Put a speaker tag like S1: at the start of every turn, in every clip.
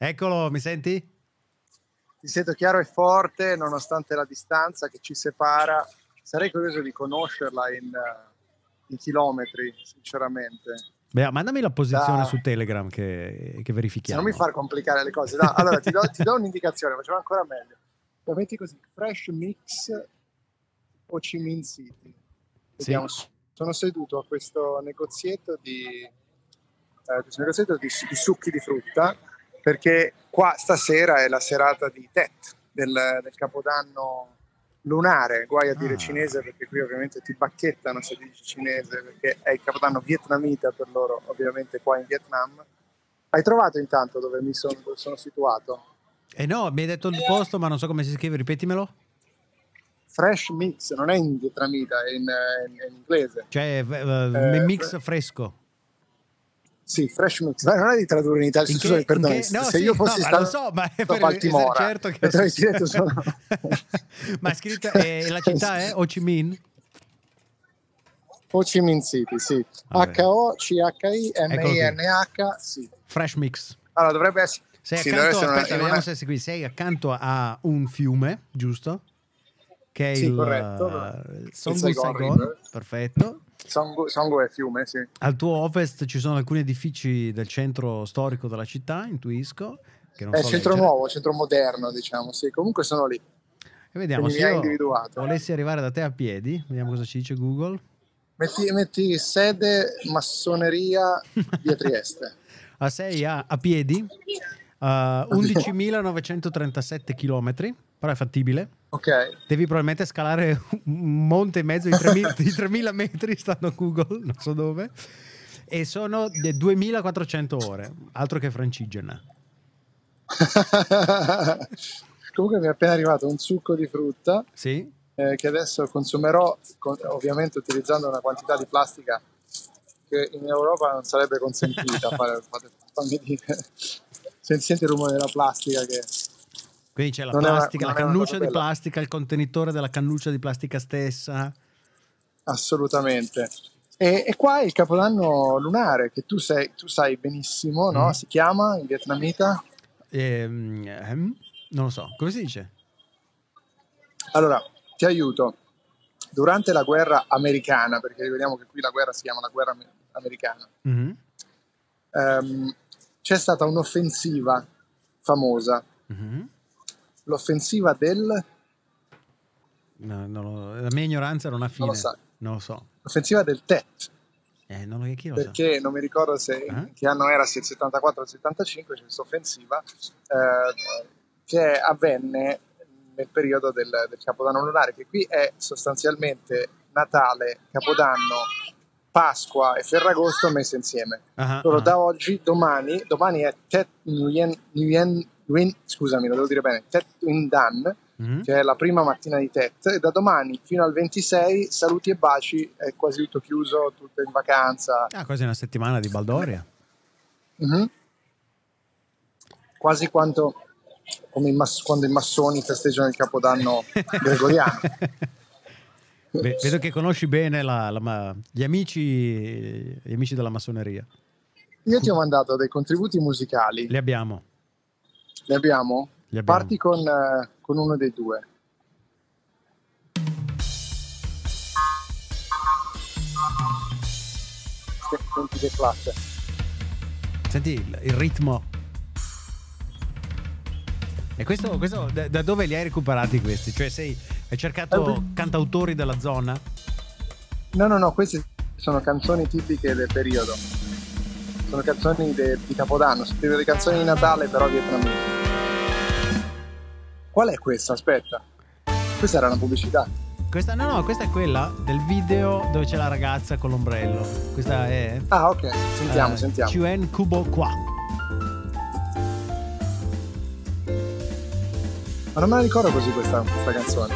S1: Eccolo, mi senti?
S2: Ti sento chiaro e forte nonostante la distanza che ci separa. Sarei curioso di conoscerla in, in chilometri, sinceramente.
S1: Beh, mandami la posizione da... su Telegram che, che verifichiamo.
S2: Se non mi far complicare le cose. Da, allora, ti do, ti do un'indicazione, facciamo ancora meglio. Lo metti così, Fresh Mix Ho Chi Minh City. Vediamo, sì. sono seduto a questo negozietto di, eh, questo negozietto di, di succhi di frutta perché qua stasera è la serata di Tet del, del Capodanno lunare, guai a dire ah. cinese perché qui ovviamente ti bacchettano se dici cinese perché è il Capodanno vietnamita per loro, ovviamente qua in Vietnam. Hai trovato intanto dove mi sono, dove sono situato?
S1: Eh no, mi hai detto il posto ma non so come si scrive, ripetimelo.
S2: Fresh mix, non è in vietnamita, è in, in, in inglese.
S1: Cioè uh, eh, mix fresco.
S2: Sì, Fresh Mix, ma non è di tradurre in italiano, in perdono,
S1: no,
S2: se
S1: sì,
S2: io fossi
S1: no,
S2: stato
S1: lo so, ma è
S2: per Baltimora,
S1: certo che
S2: detto sono...
S1: ma è scritto, eh, la città è Ho Chi Minh?
S2: Ho Chi Minh City, sì. H-O-C-H-I-M-I-N-H, sì.
S1: Fresh Mix.
S2: Allora, dovrebbe essere...
S1: Sei sì, accanto, aspetta, una... vediamo se sei qui. Sei accanto a un fiume, giusto? Che è
S2: sì,
S1: il
S2: corretto.
S1: Songul Saigon, perfetto.
S2: Songo, Songo è fiume, sì.
S1: Al tuo ovest ci sono alcuni edifici del centro storico della città, intuisco. Che non
S2: è
S1: so
S2: centro
S1: leggere.
S2: nuovo, centro moderno, diciamo, sì. Comunque sono lì.
S1: E vediamo se volessi arrivare da te a piedi, vediamo cosa ci dice Google.
S2: Metti, metti sede massoneria via Trieste.
S1: a 6 a, a piedi, uh, 11.937 km, però è fattibile.
S2: Ok.
S1: Devi probabilmente scalare un monte e mezzo di 3.000, di 3.000 metri, stando a Google, non so dove. E sono 2.400 ore, altro che francigena.
S2: Comunque mi è appena arrivato un succo di frutta
S1: sì?
S2: eh, che adesso consumerò, con, ovviamente utilizzando una quantità di plastica che in Europa non sarebbe consentita. fare, fate, fammi dire. Senti il rumore della plastica che
S1: quindi c'è la plastica, una, la cannuccia di plastica, il contenitore della cannuccia di plastica stessa.
S2: Assolutamente. E, e qua il capodanno lunare, che tu, sei, tu sai benissimo, no? Mm. Si chiama in vietnamita?
S1: Ehm, ehm, non lo so, come si dice?
S2: Allora, ti aiuto. Durante la guerra americana, perché ricordiamo che qui la guerra si chiama la guerra americana, mm-hmm. ehm, c'è stata un'offensiva famosa mm-hmm l'offensiva del...
S1: No, no, la mia ignoranza non ha fine.
S2: Non lo, sa.
S1: non lo so.
S2: L'offensiva del TET.
S1: Eh, non lo,
S2: perché
S1: sa?
S2: non mi ricordo se eh? che anno era, se il 74 o il 75, c'è questa offensiva eh, che avvenne nel periodo del, del, Capodanno lunare, che qui è sostanzialmente Natale, Capodanno, Pasqua e Ferragosto messe insieme. Uh-huh, uh-huh. da oggi, domani, domani è Tet Nguyen, Nguyen Win, scusami, lo devo dire bene, Tet Win Dan, mm-hmm. che è la prima mattina di Tet, e da domani fino al 26 saluti e baci, è quasi tutto chiuso, tutto in vacanza.
S1: Ah, quasi una settimana di Baldoria.
S2: Mm-hmm. Quasi quanto come i mass- quando i massoni festeggiano il capodanno gregoriano.
S1: Beh, vedo che conosci bene la, la, gli, amici, gli amici della massoneria.
S2: Io ti ho mandato dei contributi musicali.
S1: Li abbiamo.
S2: Ne abbiamo? Li abbiamo. Parti con, uh, con uno dei due. Senti che classe.
S1: Senti il, il ritmo. E questo, questo da, da, dove li hai recuperati questi? Cioè sei, hai cercato eh, cantautori della zona?
S2: No, no, no, queste sono canzoni tipiche del periodo. Sono canzoni de, di Capodanno, scrivo le canzoni di Natale però vietnamite. Qual è questa? Aspetta. Questa era una pubblicità.
S1: Questa, no, no, questa è quella del video dove c'è la ragazza con l'ombrello. Questa è.
S2: Ah, ok. Sentiamo, uh, sentiamo.
S1: Chuen Kubo qua.
S2: Ma non me la ricordo così questa, questa canzone.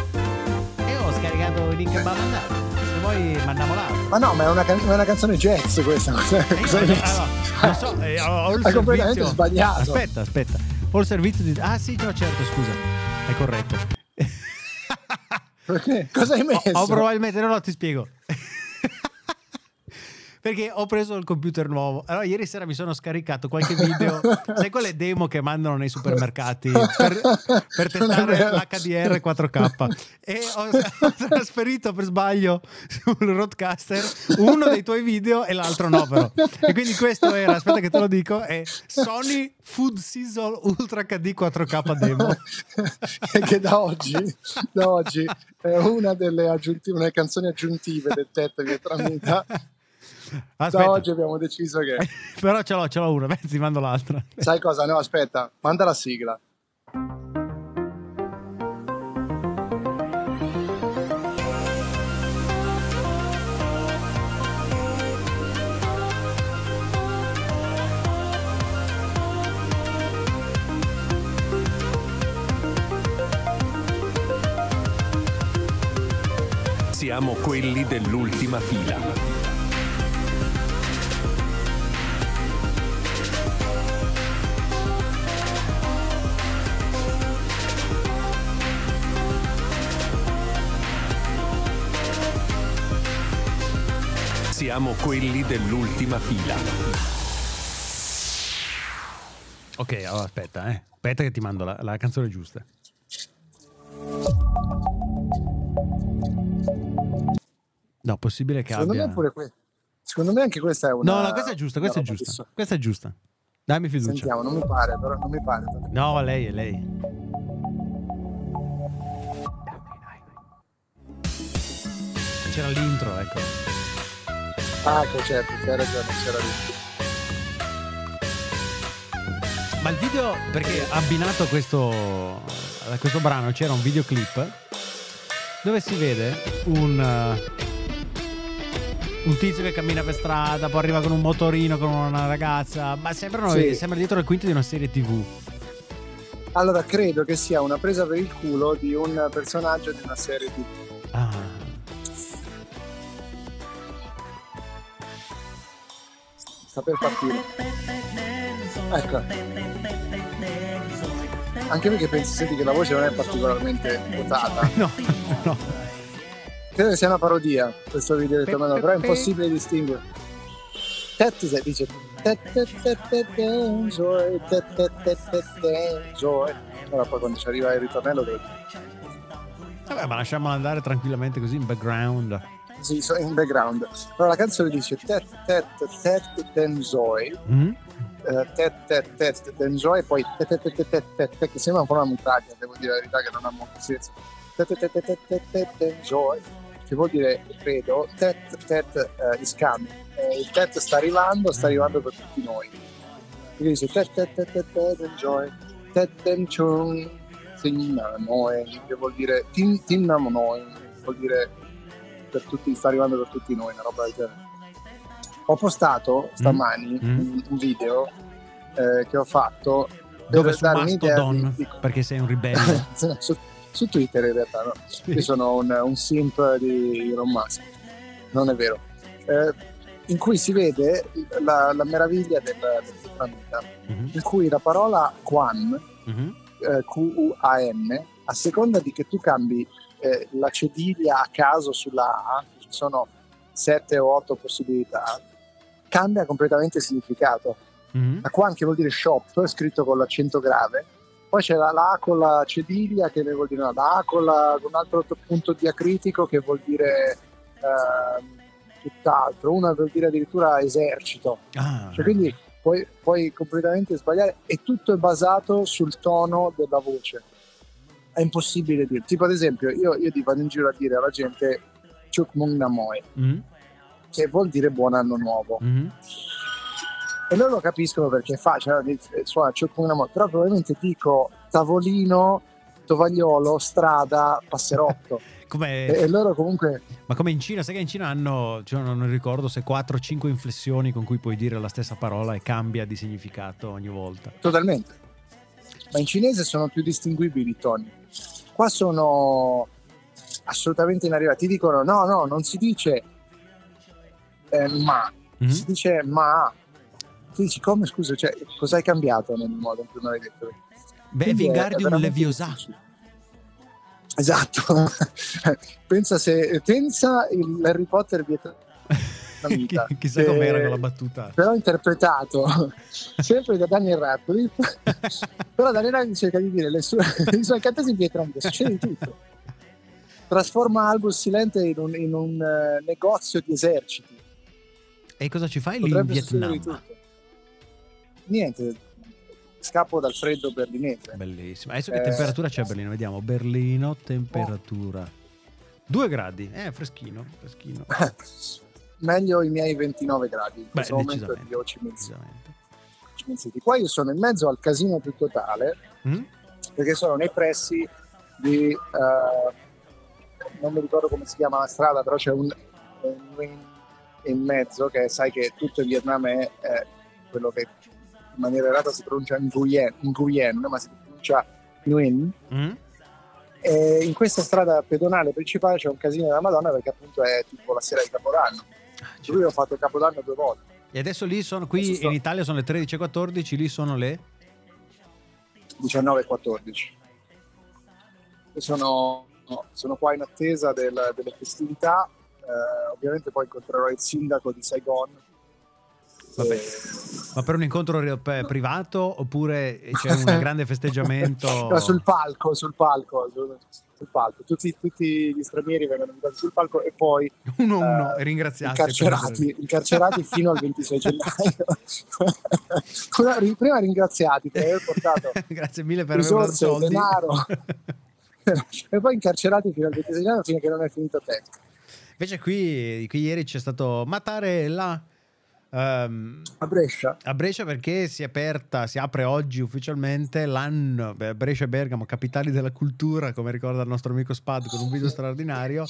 S1: E ho scaricato il link e mandato. Se vuoi mandiamo l'altro.
S2: Ma no, ma è una, can- è una canzone jazz questa. Cosa, cosa
S1: io, allora, non so, eh, ho, ho il
S2: Hai completamente sbagliato.
S1: Aspetta, aspetta. Ho il servizio di. Ah, sì, no, certo, scusa. È corretto.
S2: Perché? Cosa hai messo?
S1: Ho, ho probabilmente, no, no, ti spiego. Perché ho preso il computer nuovo. Allora, ieri sera mi sono scaricato qualche video, sai quelle demo che mandano nei supermercati per, per testare l'HDR 4K. E ho, ho, trasferito per sbaglio sul roadcaster uno dei tuoi video e l'altro no, però. E quindi questo era, aspetta che te lo dico, è Sony Food Sizzle Ultra HD 4K demo.
S2: che da oggi, da oggi è una delle aggiuntive, una canzoni aggiuntive del tetto che tramita Aspetta. Da oggi abbiamo deciso che.
S1: Però ce l'ho, ce l'ho una, ti mando l'altra.
S2: Sai cosa? No, aspetta, manda la sigla.
S3: Siamo quelli dell'ultima fila. Siamo quelli dell'ultima fila.
S1: Ok, allora aspetta, eh. Aspetta che ti mando la, la canzone giusta. No, possibile che
S2: Secondo
S1: abbia...
S2: Me pure que... Secondo me anche questa è una...
S1: No, no, questa è giusta, questa è giusta. Questa è giusta. Dammi fiducia.
S2: Sentiamo, non mi pare, però non mi pare.
S1: No, lei è lei. C'era l'intro, ecco.
S2: Ah, che certo, hai ragione, c'era lì.
S1: Ma il video, perché abbinato a questo, a questo brano c'era un videoclip dove si vede un, uh, un tizio che cammina per strada, poi arriva con un motorino con una ragazza, ma sembrano, sì. sembra dietro le quinte di una serie tv.
S2: Allora, credo che sia una presa per il culo di un personaggio di una serie tv.
S1: Ah.
S2: Sta per partire. Ecco. Anche perché pensi, senti che la voce non è particolarmente votata.
S1: No, no.
S2: Credo che sia una parodia questo video che tornano, però è impossibile distinguere. Tet dice enjoy, enjoy. Allora poi quando ci arriva il ritornello devo
S1: Vabbè, ma lasciamola andare tranquillamente così in background
S2: sì, in background. Allora la canzone dice Tet Tet Tet Denzoy.
S1: Mm?
S2: Uh, tet tet tet Denzoy e poi tet tet tet tet tet che sembra un po' una mutaglia, devo dire la verità che non ha molto senso. Tet tet tet tet tet tet Denzoy che vuol dire, credo, tet tet uh, is coming. Eh, il tet sta arrivando, sta arrivando per tutti noi. Quindi dice tet tet tet tet tet enjoy, tet denchung, tinna noi, che vuol dire tin tinna vuol dire per tutti, sta arrivando per tutti noi, una roba del genere. Ho postato stamani mm. un, video eh, che ho fatto
S1: dove su Mastodon di... perché sei un ribelle
S2: su, su, Twitter in realtà no. io sono un, un, simp di Elon Musk non è vero eh, in cui si vede la, la meraviglia del, del pianeta mm-hmm. in cui la parola Quan mm-hmm. eh, Q-U-A-N a seconda di che tu cambi eh, la cediglia a caso sulla A, ci sono sette o otto possibilità, cambia completamente il significato. Mm-hmm. La qua anche vuol dire shop, scritto con l'accento grave. Poi c'è la, la A con la cediglia che vuol dire no, la A con, la, un altro punto diacritico che vuol dire eh, tutt'altro. Una vuol dire addirittura esercito.
S1: Ah.
S2: Cioè, quindi puoi, puoi completamente sbagliare e tutto è basato sul tono della voce è impossibile dire. Tipo, ad esempio, io, io ti vado in giro a dire alla gente Chuk Mung Namoy, mm-hmm. che vuol dire buon anno nuovo.
S1: Mm-hmm.
S2: E loro lo capiscono perché fa, cioè, suona Chuk Mung Namoy, però probabilmente dico tavolino, tovagliolo, strada, passerotto.
S1: Come...
S2: E, e, loro comunque...
S1: Ma come in Cina, sai che in Cina hanno, cioè non ricordo se 4 o 5 inflessioni con cui puoi dire la stessa parola e cambia di significato ogni volta.
S2: Totalmente. Ma in cinese sono più distinguibili i toni. Qua sono assolutamente inarrivati. Ti dicono no, no, non si dice eh, ma, mm-hmm. si dice ma. Tu dici come scusa, cioè, cosa hai cambiato nel modo in cui me l'hai detto?
S1: Beh, Vingardium Leviosa.
S2: Esatto. pensa se pensa il Harry Potter vietato vietnamita.
S1: Chissà com'era quella battuta.
S2: Però interpretato sempre da Daniel Radcliffe. però Daniel Radcliffe cerca di dire le sue, i suoi incantesimi vietnamiti, succede di tutto. Trasforma Albus Silente in un, in un, eh, negozio di eserciti.
S1: E cosa ci fai lì in
S2: Potrebbe
S1: Vietnam?
S2: Niente, scappo dal freddo berlinese.
S1: Bellissimo. Adesso che
S2: Eh,
S1: temperatura c'è a Berlino? Vediamo. Berlino, temperatura. 2 gradi. Eh, freschino, freschino.
S2: Meglio i miei 29 gradi in
S1: Beh,
S2: questo momento Chi Minh City. Qua io sono in mezzo al casino più totale
S1: Mm?
S2: perché sono nei pressi di eh, non mi ricordo come si chiama la strada però c'è un, un in mezzo che sai che tutto il Vietnam è, è quello che in maniera errata si pronuncia Nguyen, Nguyen ma si pronuncia Nguyen
S1: Mm?
S2: e in questa strada pedonale principale c'è un casino della Madonna perché appunto è tipo la sera di Capodanno
S1: Ah,
S2: lui
S1: certo.
S2: ho fatto Capodanno due volte.
S1: E adesso lì sono, qui
S2: Adesso
S1: in Italia sono le 13.14, lì sono le...
S2: 19 e 14 Io sono, sono qua in attesa del- delle festività eh, ovviamente poi incontrerò il sindaco di Saigon
S1: Vabbè. Ma per un incontro ri- privato oppure c'è un grande festeggiamento?
S2: No, sul palco sul palco sul, palco tutti, tutti gli stranieri vengono invitati sul palco e poi
S1: Uno a uno,
S2: eh,
S1: ringraziati.
S2: incarcerati, incarcerati fino al 26 gennaio prima ringraziati per aver portato
S1: Grazie mille per aver
S2: risorse,
S1: soldi.
S2: denaro e poi incarcerati fino al 26 gennaio finché non è finito tempo
S1: Invece qui, qui ieri c'è stato Mattarella ehm,
S2: a Brescia
S1: a Brescia perché si è aperta, si apre oggi ufficialmente l'anno beh, Brescia e Bergamo, capitali della cultura, come ricorda il nostro amico Spad con un video straordinario.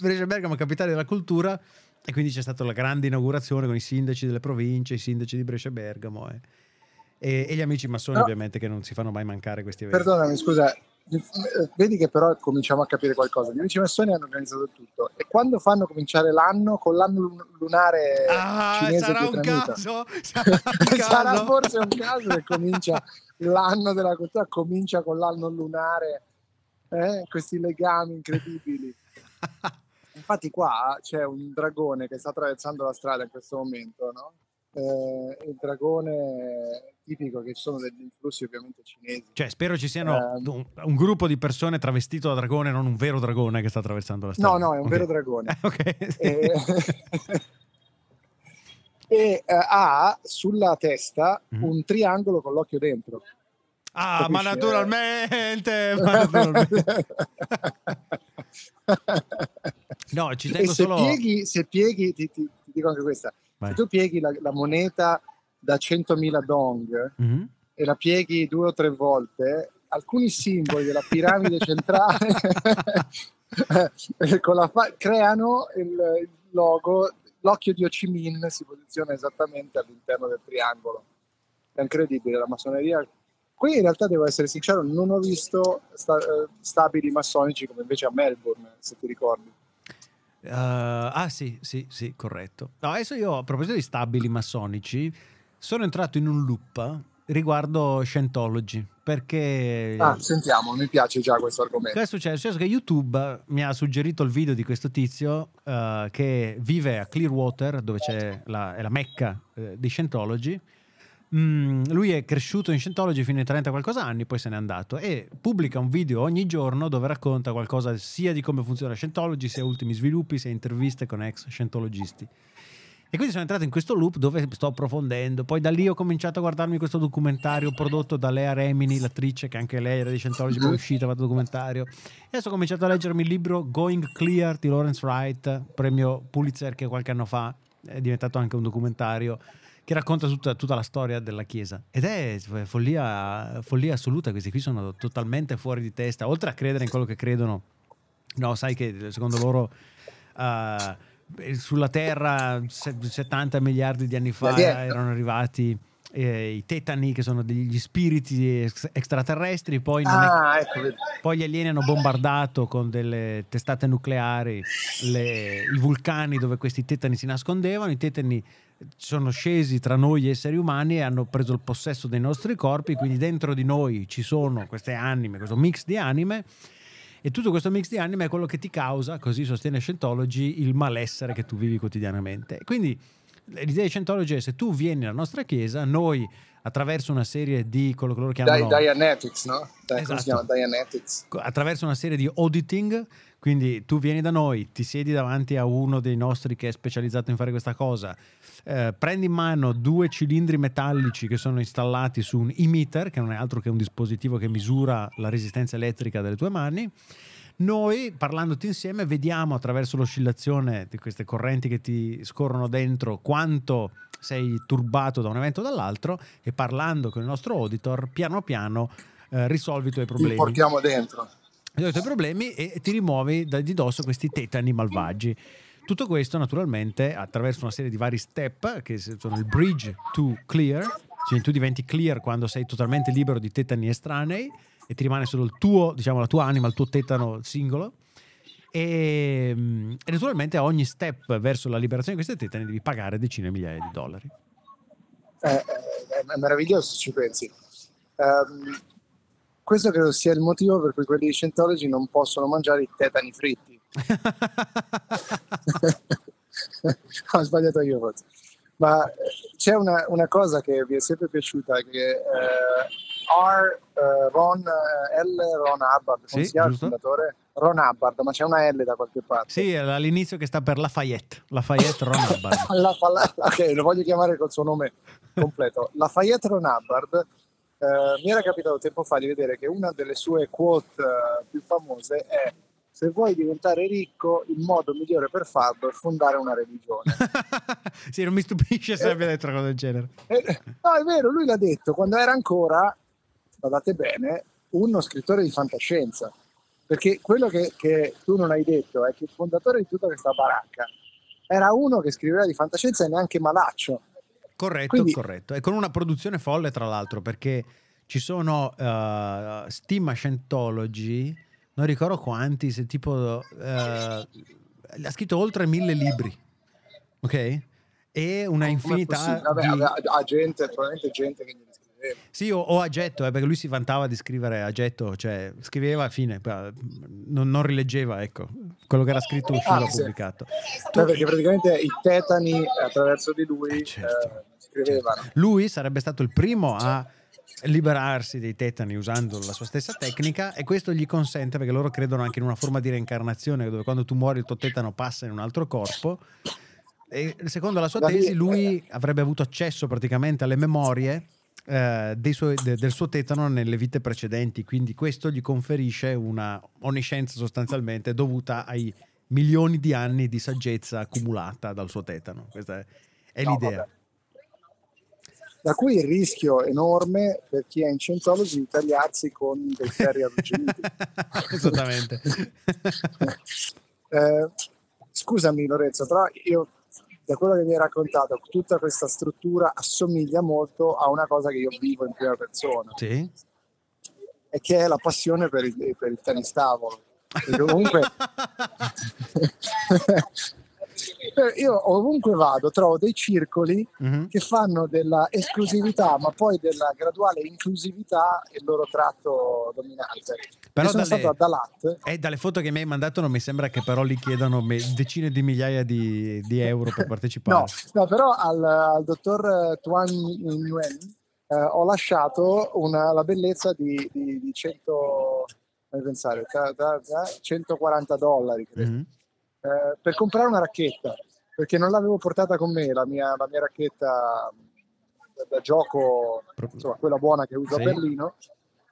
S1: Brescia e Bergamo, capitali della cultura. E quindi c'è stata la grande inaugurazione con i sindaci delle province, i sindaci di Brescia e Bergamo e, e- e gli amici massoni,
S2: No.
S1: ovviamente, che non si fanno mai mancare questi eventi.
S2: Perdonami, scusa, eh, vedi che però cominciamo a capire qualcosa. Gli amici massoni hanno organizzato tutto e quando fanno cominciare l'anno con l'anno lun- lunare
S1: Ah,
S2: cinese
S1: sarà un caso! Sarà, un
S2: Sarà
S1: caso.
S2: forse un caso che comincia l'anno della cultura, comincia con l'anno lunare, eh? questi legami incredibili. Infatti qua c'è un dragone che sta attraversando la strada in questo momento, no? Eh, il dragone tipico che sono degli influssi ovviamente cinesi.
S1: Cioè, spero ci siano
S2: Ehm.
S1: un, un gruppo di persone travestito da dragone, non un vero dragone che sta attraversando la
S2: No,
S1: strada.
S2: no, è un
S1: Ok.
S2: vero dragone.
S1: ok.
S2: e e, eh, ha sulla testa
S1: Mhm.
S2: un triangolo con l'occhio dentro.
S1: ah, ma
S2: capisci, eh?
S1: naturalmente, ma naturalmente. No, ci tengo
S2: se
S1: solo...
S2: pieghi, se pieghi ti, ti- ti dico anche questa,
S1: Vai.
S2: se tu pieghi la, la moneta da 100.000 dong
S1: Mhm.
S2: e la pieghi due o tre volte, alcuni simboli della piramide centrale fa- creano il, il logo, l'occhio di Ho Chi Minh si posiziona esattamente all'interno del triangolo. È incredibile la massoneria. Qui in realtà devo essere sincero, non ho visto sta- eh, stabili massonici come invece a Melbourne, se ti ricordi.
S1: Uh, ah sì, sì, sì, corretto. No, adesso io a proposito di stabili massonici, sono entrato in un loop riguardo Scientology, perché...
S2: Ah, sentiamo, mi piace già questo argomento.
S1: Cosa è successo? È successo che YouTube mi ha suggerito il video di questo tizio eh, che vive a Clearwater, dove c'è la, è la mecca eh, di Scientology. Mm, lui è cresciuto in Scientology fino ai 30 qualcosa anni, poi se n'è andato e pubblica un video ogni giorno dove racconta qualcosa sia di come funziona Scientology, sia ultimi sviluppi, sia interviste con ex Scientologisti. E quindi sono entrato in questo loop dove sto approfondendo. Poi da lì ho cominciato a guardarmi questo documentario prodotto da Lea Remini, l'attrice che anche lei era di Scientology, poi è uscita, fatto documentario. E adesso ho cominciato a leggermi il libro Going Clear di Lawrence Wright, premio Pulitzer che qualche anno fa è diventato anche un documentario che racconta tutta, tutta la storia della Chiesa. Ed è follia, follia assoluta, questi qui sono totalmente fuori di testa, oltre a credere in quello che credono. No, sai che secondo loro... eh, sulla Terra se- 70 miliardi di anni fa erano arrivati eh, i tetani che sono degli spiriti ex- extraterrestri poi, non è-
S2: Ah, ecco,
S1: poi gli alieni hanno bombardato con delle testate nucleari le- i vulcani dove questi tetani si nascondevano i tetani sono scesi tra noi esseri umani e hanno preso il possesso dei nostri corpi quindi dentro di noi ci sono queste anime questo mix di anime E tutto questo mix di anime è quello che ti causa, così sostiene Scientology, il malessere che tu vivi quotidianamente. Quindi l'idea di Scientology è se tu vieni alla nostra chiesa, noi attraverso una serie di quello che loro chiamano
S2: Dianetics, no? Si
S1: Esatto.
S2: Dianetics.
S1: attraverso una serie di auditing, quindi tu vieni da noi, ti siedi davanti a uno dei nostri che è specializzato in fare questa cosa, eh, prendi in mano due cilindri metallici che sono installati su un emitter, che non è altro che un dispositivo che misura la resistenza elettrica delle tue mani. Noi, parlandoti insieme, vediamo attraverso l'oscillazione di queste correnti che ti scorrono dentro quanto sei turbato da un evento o dall'altro e parlando con il nostro auditor, piano piano eh, risolvi i tuoi problemi
S2: portiamo dentro.
S1: Risolvi i tuoi problemi e ti rimuovi da- di dosso questi tetani malvagi. Tutto questo naturalmente attraverso una serie di vari step che sono il bridge to clear, cioè tu diventi clear quando sei totalmente libero di tetani estranei e ti rimane solo il tuo, diciamo, la tua anima, il tuo tetano singolo. E, mm, e naturalmente a ogni step verso la liberazione di questi tetani devi pagare decine di migliaia di dollari.
S2: È, è- è meraviglioso ci pensi. Ehm, questo credo sia il motivo per cui quelli di Scientology non possono mangiare i tetani fritti. Ho sbagliato io forse. Ma eh, c'è una, una cosa che vi è sempre piaciuta, che eh, R. eh, Ron eh, L. Ron Hubbard,
S1: Sì,
S2: si chiama il fondatore? Ron Hubbard, ma c'è una L da qualche parte.
S1: sì, all'inizio che sta per Lafayette, Lafayette Ron Hubbard.
S2: La Fala- ok, lo voglio chiamare col suo nome completo. Lafayette Ron Hubbard eh, mi era capitato tempo fa di vedere che una delle sue quote eh, più famose è se vuoi diventare ricco, il modo migliore per farlo è fondare una religione.
S1: sì, non mi stupisce se abbia detto una cosa del genere.
S2: Eh, no, è vero, lui l'ha detto quando era ancora, guardate bene, uno scrittore di fantascienza. Perché quello che, che tu non hai detto è che il fondatore di tutta questa baracca era uno che scriveva di fantascienza e neanche malaccio.
S1: Corretto,
S2: Quindi-
S1: corretto. E con una produzione folle, tra l'altro, perché ci sono uh, Stima Scientology, non ricordo quanti, se tipo... eh, ha scritto oltre mille libri, ok? E una
S2: Com'è
S1: infinità?
S2: Vabbè,
S1: di...
S2: ha gente, probabilmente gente che gli scriveva.
S1: Sì, o, o a getto, eh, perché lui si vantava di scrivere a getto, cioè scriveva a fine, non, non rileggeva, ecco, quello che era scritto usciva
S2: Ah, sì.
S1: pubblicato.
S2: Beh, perché praticamente i tetani attraverso di lui
S1: Eh, certo,
S2: eh, scrivevano.
S1: Lui sarebbe stato il primo a liberarsi dei tetani usando la sua stessa tecnica e questo gli consente perché loro credono anche in una forma di reincarnazione dove quando tu muori il tuo tetano passa in un altro corpo e secondo la sua tesi lui avrebbe avuto accesso praticamente alle memorie eh, suoi- de- del suo tetano nelle vite precedenti quindi questo gli conferisce una onniscienza sostanzialmente dovuta ai milioni di anni di saggezza accumulata dal suo tetano. Questa è, è
S2: No,
S1: l'idea.
S2: vabbè. Da cui il rischio enorme per chi è in Scientology di tagliarsi con dei ferri arrugginiti.
S1: Esattamente.
S2: Eh, scusami Lorenzo, però io da quello che mi hai raccontato, tutta questa struttura assomiglia molto a una cosa che io vivo in prima persona,
S1: Sì.
S2: e che è la passione per il, per il tennis tavolo. Perché comunque io ovunque vado trovo dei circoli
S1: Mhm.
S2: che fanno della esclusività, ma poi della graduale inclusività il loro tratto dominante.
S1: Però
S2: sono
S1: dalle-
S2: stato a Dalat,
S1: E dalle foto che mi hai mandato non mi sembra che però gli chiedano me- decine di migliaia di, di euro per partecipare.
S2: no, no, però al, al dottor eh, Tuan Nguyen eh, ho lasciato una- la bellezza di, di, di 100, fammi pensare, ta- ta- ta- 140 dollari credo,
S1: Mhm.
S2: Eh, per comprare una racchetta, perché non l'avevo portata con me, la mia, la mia racchetta da, da gioco, insomma quella buona che uso
S1: Sì.
S2: a Berlino,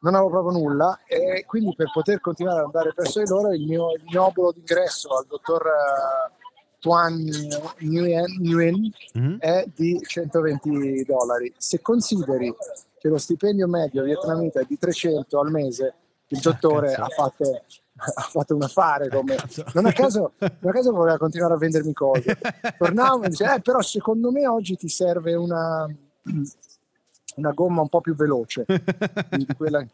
S2: non avevo proprio nulla e quindi per poter continuare ad andare presso di loro il mio, il mio obolo d'ingresso al dottor eh, Tuan Nguyen,
S1: Mhm.
S2: è di 120 dollari. Se consideri che lo stipendio medio vietnamita è di 300 al mese, il dottore
S1: cazzo.
S2: ha fatto, ha fatto un affare. Come...
S1: cazzo.
S2: Non, a caso, non a caso voleva continuare a vendermi cose. Tornavo e dice, eh, però secondo me oggi ti serve una, una gomma un po' più veloce. di quella-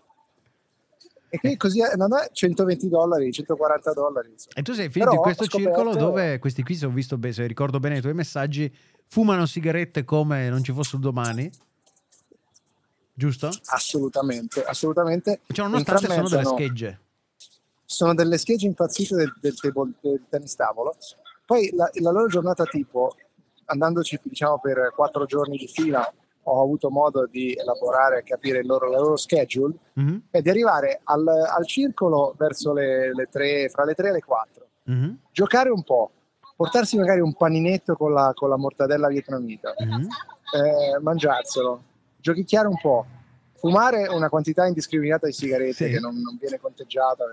S2: E quindi così è, non è 120 dollari, 140 dollari. insomma.
S1: E tu sei finito in
S2: Però
S1: questo
S2: ho scoperto-
S1: circolo dove questi qui, se ho visto bene, se ricordo bene i tuoi messaggi, fumano sigarette come non ci fosse un domani. Giusto?
S2: Assolutamente, assolutamente.
S1: Cioè, nonostante sono delle schegge.
S2: sono delle schegge impazzite del, del, table, del tennis tavolo. Poi la, la loro giornata tipo, andandoci diciamo per quattro giorni di fila, ho avuto modo di elaborare e capire il loro, la loro schedule
S1: Mhm,
S2: è di arrivare al, al circolo verso le, le 3, fra le 3 e le 4,
S1: mhm,
S2: giocare un po', portarsi magari un paninetto con la, con la mortadella vietnamita,
S1: mhm.
S2: eh, mangiarselo, giochicchiare un po', fumare una quantità indiscriminata di sigarette
S1: Sì.
S2: che non, non viene conteggiata.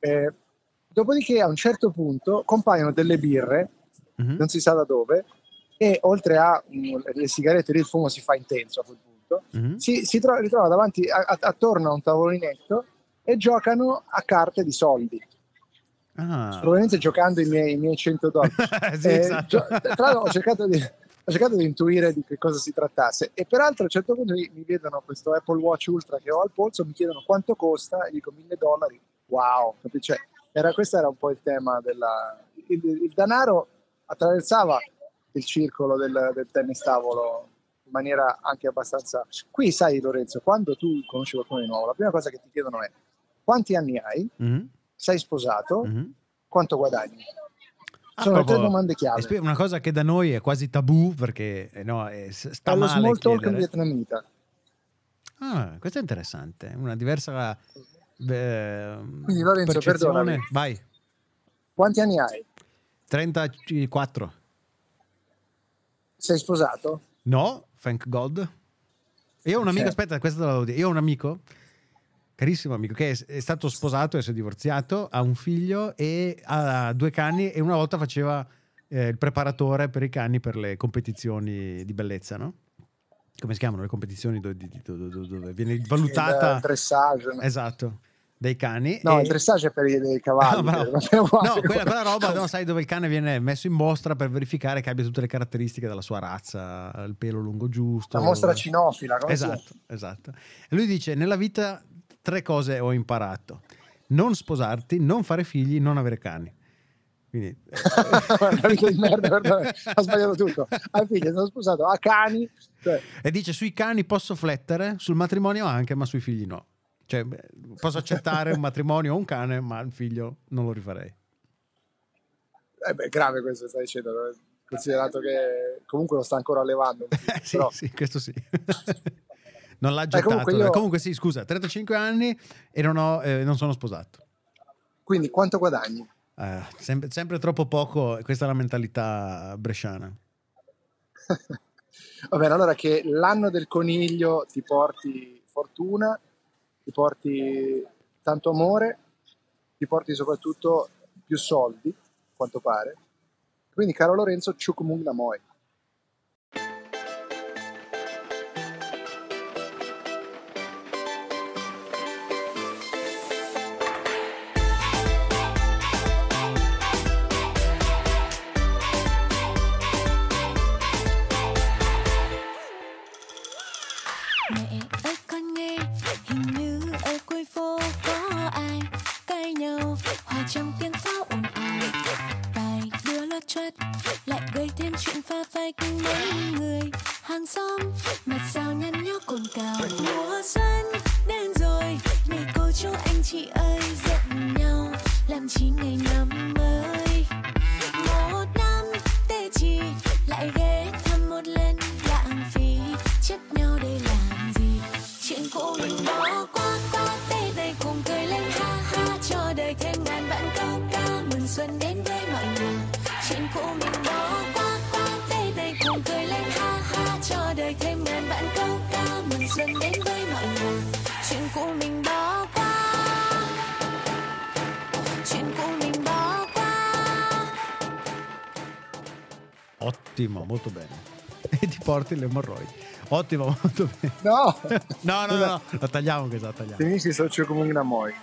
S2: eh, dopodiché a un certo punto compaiono delle birre,
S1: Mhm.
S2: non si sa da dove, e oltre a mm, le sigarette lì il fumo si fa intenso a quel punto,
S1: Mhm.
S2: si, si tro- ritrova davanti a- a- attorno a un tavolinetto e giocano a carte di soldi,
S1: Ah.
S2: probabilmente giocando i miei, i miei 100 dollari.
S1: sì,
S2: Eh,
S1: esatto.
S2: gio- tra l'altro ho cercato, di, ho cercato di intuire di che cosa si trattasse e peraltro a un certo punto mi, mi vedono questo Apple Watch Ultra che ho al polso, mi chiedono quanto costa e dico 1000 dollari, wow? Cioè, era, questo era un po' il tema della... Il, il denaro attraversava il circolo del, del tennis tavolo in maniera anche abbastanza... Qui sai Lorenzo, quando tu conosci qualcuno di nuovo, la prima cosa che ti chiedono è quanti anni hai,
S1: Mhm,
S2: sei sposato,
S1: mhm.
S2: quanto guadagni?
S1: Ah,
S2: Sono le tre domande chiave.
S1: Una cosa che da noi è quasi tabù perché eh, no, è- s- sta
S2: È lo
S1: male
S2: small talk
S1: chiedere.
S2: vietnamita.
S1: Ah, questo è interessante, una diversa eh,
S2: Quindi, Lorenzo,
S1: percezione.
S2: perdonami.
S1: Vai,
S2: Quanti anni hai?
S1: 34.
S2: Sei sposato?
S1: No, thank God. Io ho un amico,
S2: Ok.
S1: aspetta, questo te l'avevo dire. Io ho un amico, carissimo amico, che è, è stato sposato e si è divorziato, ha un figlio e ha due cani e una volta faceva eh, il preparatore per i cani per le competizioni di bellezza, no? Come si chiamano le competizioni dove, dove- dove- dove viene valutata...
S2: Il, dressage.
S1: Esatto, dei cani.
S2: No,
S1: e-
S2: il dressage è per i, cavalli.
S1: Ah. No, quella, quella roba, no, sai, dove il cane viene messo in mostra per verificare che abbia tutte le caratteristiche della sua razza, il pelo lungo giusto.
S2: La mostra cinofila. come
S1: Esatto, esatto. E lui dice: Nella vita tre cose ho imparato: non sposarti, non fare figli, non avere cani. Quindi,
S2: merda, ho sbagliato tutto. Ha figli, sono sposato, ha cani. Cioè,
S1: e dice: Sui cani posso flettere, sul matrimonio anche, ma sui figli no. Cioè, posso accettare un matrimonio o un cane, ma il figlio non lo rifarei.
S2: eh beh, grave questo che stai dicendo, eh, considerato che comunque lo sta ancora allevando.
S1: Eh, sì,
S2: Però-
S1: sì, questo sì. Non l'ha gettato.
S2: comunque
S1: comunque,
S2: io-
S1: sì, scusa, 35 anni e non, ho, eh, non sono sposato.
S2: Quindi quanto guadagni?
S1: Eh, sempre, sempre troppo poco, questa è la mentalità bresciana.
S2: Va bene, allora che l'anno del coniglio ti porti fortuna, ti porti tanto amore, ti porti soprattutto più soldi, a quanto pare. Quindi, caro Lorenzo, Chukmung Namoy.
S1: Ottimo, molto bene. E ti porti le emorroidi. Ottimo, molto bene. No! No, no, no, la tagliamo questa, la tagliamo.
S2: Finisci su Chukmung Namoy.